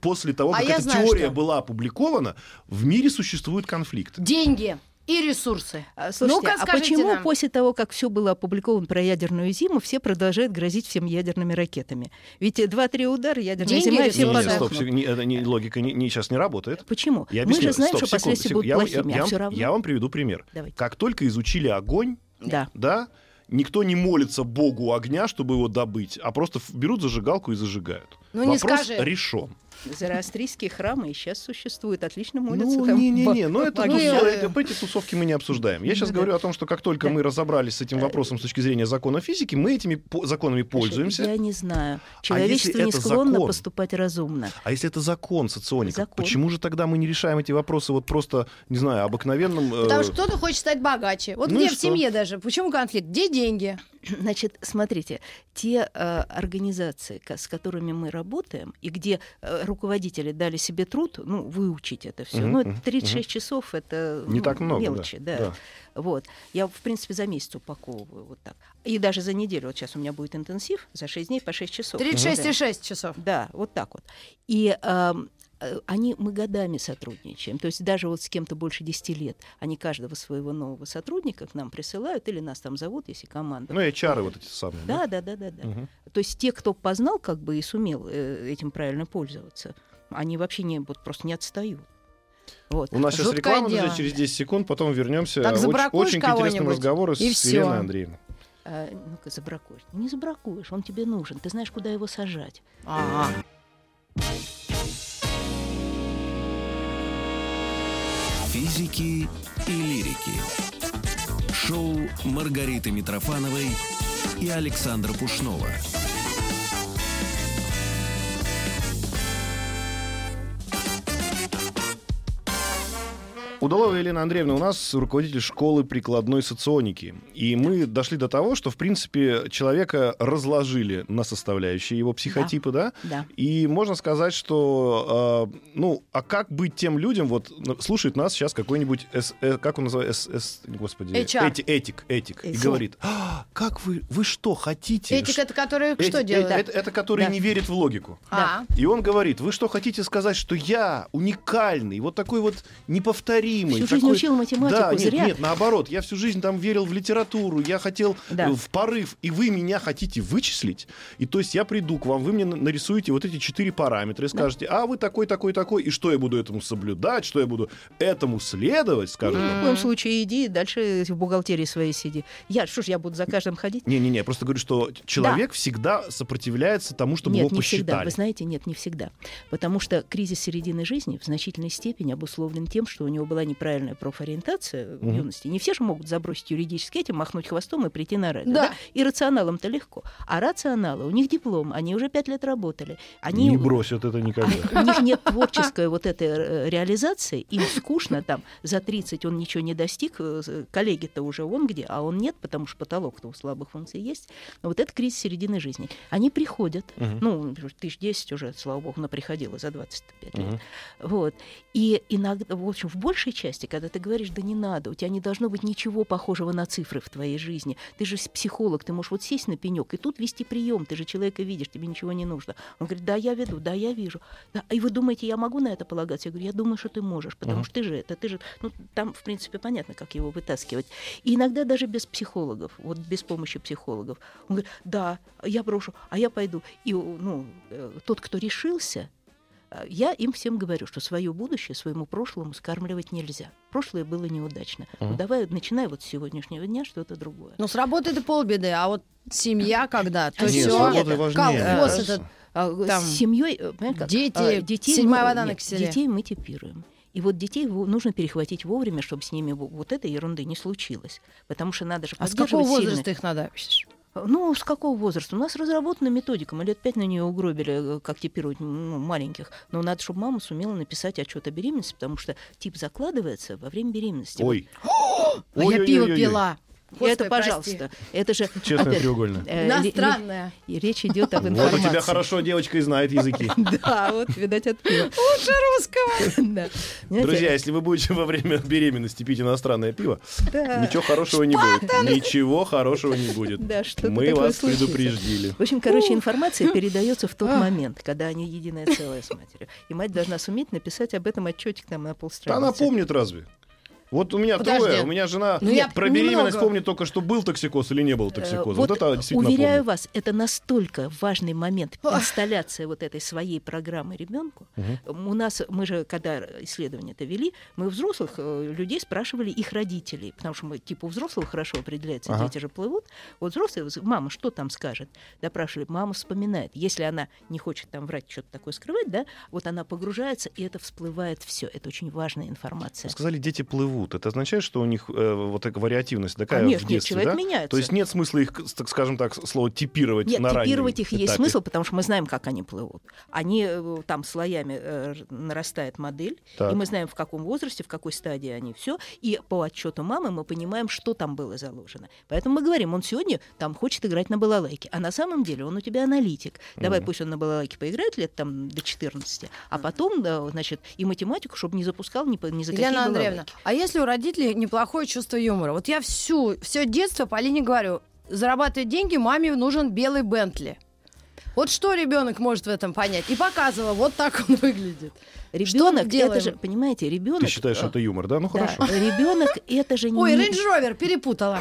после того, А как я эта знаю, теория что. была опубликована, в мире существует конфликт? Деньги и ресурсы. А, Слушайте, Ну-ка, а почему нам. после того, как все было опубликовано про ядерную зиму, все продолжают грозить всем ядерными ракетами? Ведь э, два-три удара, ядерная Деньги, зима, и все Не, не, ресурсы. стоп, не, это не- логика не, не- сейчас не работает. Почему? Я Мы же знаем, Стоп, что секунду, последствия секунду. будут Я, плохими, я- а все я- равно. я вам приведу пример. Давайте. Как только изучили огонь, Да. да, никто не молится богу огня, чтобы его добыть, а просто берут зажигалку и зажигают. Ну, не Вопрос скажи. решен. Зороастрийские храмы и сейчас существуют, отлично молятся Ну, там. не-не-не, но это, Ну, это- эти тусовки мы не обсуждаем. Я сейчас Да. говорю о том, что как только Да. мы разобрались с этим вопросом с точки зрения закона физики, мы этими по- законами пользуемся. Я не знаю. А Человечество если не склонно закон? поступать разумно. А если это закон соционика, Закон. почему же тогда мы не решаем эти вопросы вот просто, не знаю, обыкновенным... э, Потому что кто-то хочет стать богаче. Вот Ну где в что? семье даже? Почему конфликт? Где деньги? Значит, смотрите, те э, организации, с которыми мы работаем, и где э, руководители дали себе труд, ну, выучить это все. Мгм, ну, это 36 часов, это Не ну, так много, да, мелочи, да. да. Вот. Я, в принципе, за месяц упаковываю вот так. И даже за неделю. Вот сейчас у меня будет интенсив, за 6 дней по 6 часов. 36,6 часов. Да, вот так вот. И э, они, мы годами сотрудничаем. То есть даже вот с кем-то больше 10 лет, они каждого своего нового сотрудника к нам присылают или нас там зовут, если команда. Ну, и чары вот эти самые. Да, да, да, да, да. Мгм. То есть те, кто познал как бы и сумел э, этим правильно пользоваться, они вообще не, вот просто не отстают. Вот. У нас сейчас Жуткое реклама, друзья, дело. через 10 секунд, потом вернемся. Так, очень, очень к интересному разговору с и всё. Еленой Андреевной. А, ну-ка, забракуешь. Не забракуешь, он тебе нужен. Ты знаешь, куда его сажать. Ага. Физики и лирики. Шоу Маргариты Митрофановой и Александра Пушнова. Удалова Елена Андреевна у нас руководитель школы прикладной соционики. И мы дошли до того, что, в принципе, человека разложили на составляющие его психотипы, да? Да. И можно сказать, что, э, ну, а как быть тем людям, вот н- слушает нас сейчас какой-нибудь, эс- э, как он называется, эс- эс- господи, HR. эти- этик, этик, и Этик. говорит, «А, как вы, вы что хотите? Этик это который Эти- что э- делает? Это, это который Да. не верит в логику. А, И он говорит, вы что хотите сказать, что я уникальный, вот такой вот неповторимый. Всю жизнь такой- учил математику, да, нет, зря. нет, наоборот, я всю жизнь там верил в литературу, я хотел Да. э, в порыв, и вы меня хотите вычислить, и то есть я приду к вам, вы мне на- нарисуете вот эти четыре параметра и скажете, а вы такой, такой, такой, и что я буду этому соблюдать, что я буду этому следовать, скажете. Ни в коем случае иди, дальше в бухгалтерии своей сиди. Я, что ж, я буду за каждым ходить? Не-не-не, я просто говорю, что человек всегда сопротивляется тому, чтобы нет, его не всегда. посчитали. Вы знаете, нет, не всегда. Потому что кризис середины жизни в значительной степени обусловлен тем, что у него была неправильная профориентация в юности. Не все же могут забросить юридически этим, махнуть хвостом и прийти на радио. Да. И рационалам-то легко. А рационалы, у них диплом, они уже пять лет работали. Они, Не бросят это никогда. <laughs> у них нет творческой вот этой э, реализации, им скучно там, за 30 он ничего не достиг, э, коллеги-то уже он где, а он нет, потому что потолок-то у слабых функций есть. Но вот это кризис середины жизни. Они приходят, ну, тысяч десять уже, слава богу, она приходила за 25 лет. Мгм. Вот. И иногда, в общем, в большей части, когда ты говоришь, да не надо, у тебя не должно быть ничего похожего на цифры в твоей жизни. Ты же психолог, ты можешь вот сесть на пенек и тут вести прием, ты же человека видишь, тебе ничего не нужно. Он говорит, да, я веду, да, я вижу. Да, и вы думаете, я могу на это полагаться? Я говорю, я думаю, что ты можешь, потому Мгм. что ты же это, ты же, ну, там, в принципе, понятно, как его вытаскивать. И иногда даже без психологов, вот без помощи психологов. Он говорит, да, я брошу, а я пойду. И, ну, э, тот, кто решился, Я им всем говорю, что свое будущее своему прошлому скармливать нельзя. Прошлое было неудачно. Ну, Мгм. давай, начиная вот с сегодняшнего дня, что-то другое. Ну, с работы это полбеды, а вот семья когда, то А Нет, все. колхоз этот. А, Там с семьей, э, как? дети, А, детей седьмая вода на киселе. Детей мы типируем. И вот детей нужно перехватить вовремя, чтобы с ними во- вот этой ерунды не случилось. Потому что надо же А с какого возраста их надо? Ну, с какого возраста? У нас разработана методика. Мы лет пять на нее угробили, э, как типировать ну, маленьких. Но надо, чтобы мама сумела написать отчет о беременности, потому что тип закладывается во время беременности. <gasps> А Ой. я Ой-ой-ой-ой. пиво пила. Господи, это, пожалуйста, это же Честная опять, треугольная. э, Иностранная. речь идет об Вот у информации. тебя хорошо девочка и знает языки. <laughs> Да, вот, видать, от. Лучше русского. <laughs> Друзья, если вы будете во время беременности пить иностранное пиво, ничего хорошего не будет. Ничего хорошего не будет. Да, что-то Мы вас предупреждили. В общем, короче, информация передается в тот момент, когда они единое целое с матерью. И мать должна суметь написать об этом отчетик там на полстраницы. она помнит разве? Вот у меня Подожди. трое, у меня жена Ну, я про беременность немного. помнит только, что был токсикоз или не был Э, токсикоз. Вот, это действительно уверяю помнит. вас, это настолько важный момент инсталляция вот этой своей программы ребенку. У нас, мы же, когда исследование это вели, мы у взрослых э, людей спрашивали их родителей, потому что мы типа у взрослых хорошо определяется, Ага. дети же плывут. Вот взрослые, вот, мама, что там скажет? Допрашивали, мама вспоминает. Если она не хочет там врать, что-то такое скрывать, да, вот она погружается, и это всплывает все. Это очень важная информация. Сказали, дети плывут. Это означает, что у них э, вот такая вариативность такая Конечно, в детстве, человек да? меняется. То есть нет смысла их, так скажем так, слово типировать Нет, на раннем типировать их есть этапе. смысл, потому что мы знаем, как они плывут. Они э, там слоями э, нарастает модель, Так. и мы знаем, в каком возрасте, в какой стадии они все. И по отчету мамы мы понимаем, что там было заложено. Поэтому мы говорим, он сегодня там хочет играть на балалайке, а на самом деле он у тебя аналитик. Давай пусть он на балалайке поиграет лет там до 14, а потом, да, значит, и математику, чтобы не запускал по- ни за какие Елена Андреевна, балалайки. а если у родителей неплохое чувство юмора? Вот я всю, все детство Полине говорю, зарабатывать деньги маме нужен белый Бентли. Вот что ребенок может в этом понять? И показывала, вот так он <laughs> выглядит. Ребенок, это же, понимаете, ребенок. Ты считаешь, что это юмор, да? Ну да, хорошо. ребенок это же не Ой, Рейндж Ровер перепутала.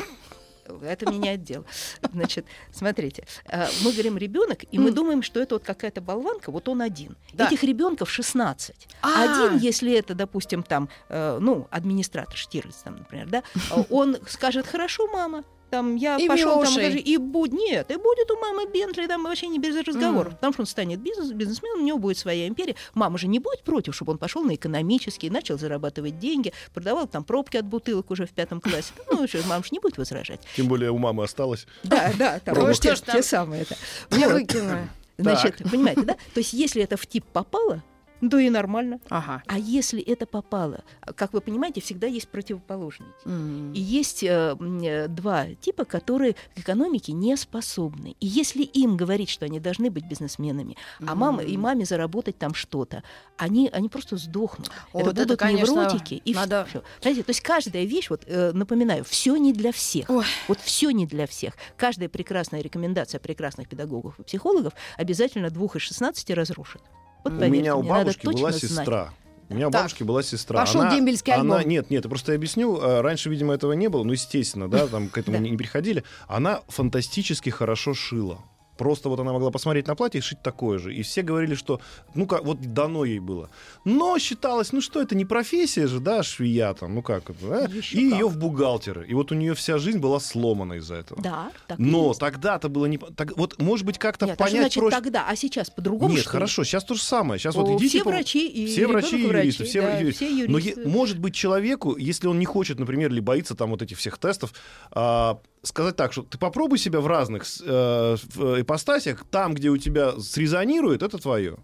Это меняет дело. Значит, смотрите, э, мы говорим ребенок, и мы думаем, что это вот какая-то болванка, вот он один. Этих ребенков 16. А. Один, если это, допустим, там, э, ну, администратор Штирлиц, там, например, да, <laughs> он скажет, хорошо, мама, там, я И пошел там, даже, и будет, нет, и будет у мамы Бентли, там вообще не без разговоров, Мгм. потому что он станет бизнес, бизнесменом, у него будет своя империя. Мама же не будет против, чтобы он пошел на экономический, начал зарабатывать деньги, продавал там пробки от бутылок уже в пятом классе. Ну, что, мама же не будет возражать. Тем более у мамы осталось. Да, да, там Ну, те, ж там? те самые это. Я Вот. выкинула. Значит, понимаете, да? То есть, если это в тип попало, то и нормально. Ага. А если это попало, как вы понимаете, всегда есть противоположный. М. И есть э, э, два типа, которые к экономике не способны. И если им говорить, что они должны быть бизнесменами, а мама и маме заработать там что-то, они, они просто сдохнут. Ой, это вот это, будут конечно, невротики. И надо- всё. Понимаете, то есть каждая вещь, вот э, напоминаю, все не для всех. Ой. Вот все не для всех. Каждая прекрасная рекомендация прекрасных педагогов и психологов обязательно двух из 16 разрушит. Вот У меня у мне, бабушки была точно знать. сестра. У меня у Так. бабушки была сестра. Пошел она, дембельский она, альбом. Нет, нет, я просто объясню. э, Раньше, видимо, этого не было, ну, естественно, да, там к этому <laughs> не приходили. Она фантастически хорошо шила. Просто вот она могла посмотреть на платье и шить такое же. И все говорили, что, ну как, вот дано ей было. Но считалось, ну что, это не профессия же, да, швея там, ну как это, да? И как. ее в бухгалтеры. И вот у нее вся жизнь была сломана из-за этого. Да, так Но тогда-то было не... Так, вот, может быть, как-то Нет, а понять значит проще... тогда, а сейчас по-другому Нет, хорошо, сейчас то же самое. Сейчас О, вот идите все по- врачи и все врачи и юристы, врачи, все да, юристы. все Но юристы. е- может быть человеку, если он не хочет, например, или боится там вот этих всех тестов, а, сказать так, что ты попробуй себя в разных э, в ипостасях, там, где у тебя срезонирует, это твое.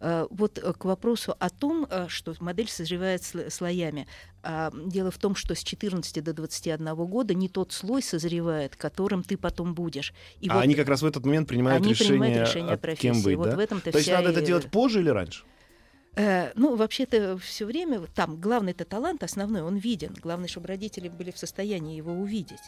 Э, Вот э, к вопросу о том, э, что модель созревает сло- слоями. А, Дело в том, что с 14 до 21 года не тот слой созревает, которым ты потом будешь. И а вот они как раз в этот момент принимают они решение, принимают решение о от профессии. кем быть, вот да? в этом-то То есть надо это и- делать позже или раньше? Э, ну, вообще-то все время там главный-то талант основной, он виден. Главное, чтобы родители были в состоянии его увидеть.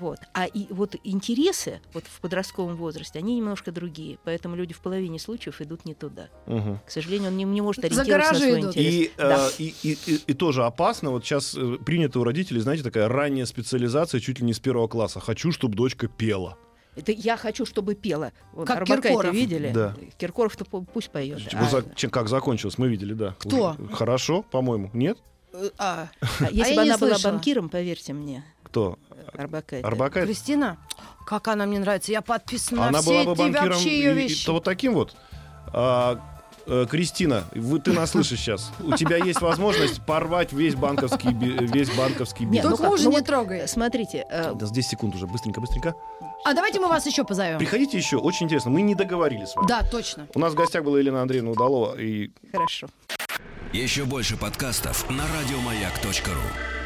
Вот. А и вот интересы вот в подростковом возрасте, они немножко другие. Поэтому люди в половине случаев идут не туда. Мгм. К сожалению, он не, не может За ориентироваться на свой идут. интерес. И, Да. э, и, и, и- и тоже опасно. Вот сейчас э, принято у родителей, знаете, такая ранняя специализация чуть ли не с первого класса. Хочу, чтобы дочка пела. Это я хочу, чтобы пела. Вот Как Орбакайте Киркоров. видели? Да. Киркоров-то пу- пусть поет. Вы за- чем- как закончилось, мы видели, да. Кто? Уже Хорошо, по-моему. Нет? А, если я бы она была слышала. банкиром, поверьте мне, Кто? Арбакайте. Арбакайте? Кристина? Как она мне нравится. Я подписана Она на все была бы эти банкиром вообще ее и- и вещи. то вот таким вот. А, э, Кристина, вы, ты нас слышишь сейчас. У тебя есть возможность порвать весь банковский, весь банковский Нет, бизнес. Только ну как, мужа ну не вот, трогай. Смотрите, э, Да, 10 секунд уже, быстренько, быстренько. А давайте мы вас еще позовем. Приходите еще, очень интересно. Мы не договорились с вами. Да, точно. У нас в гостях была Елена Андреевна Удалова. И хорошо. Еще больше подкастов на радиомаяк.ру.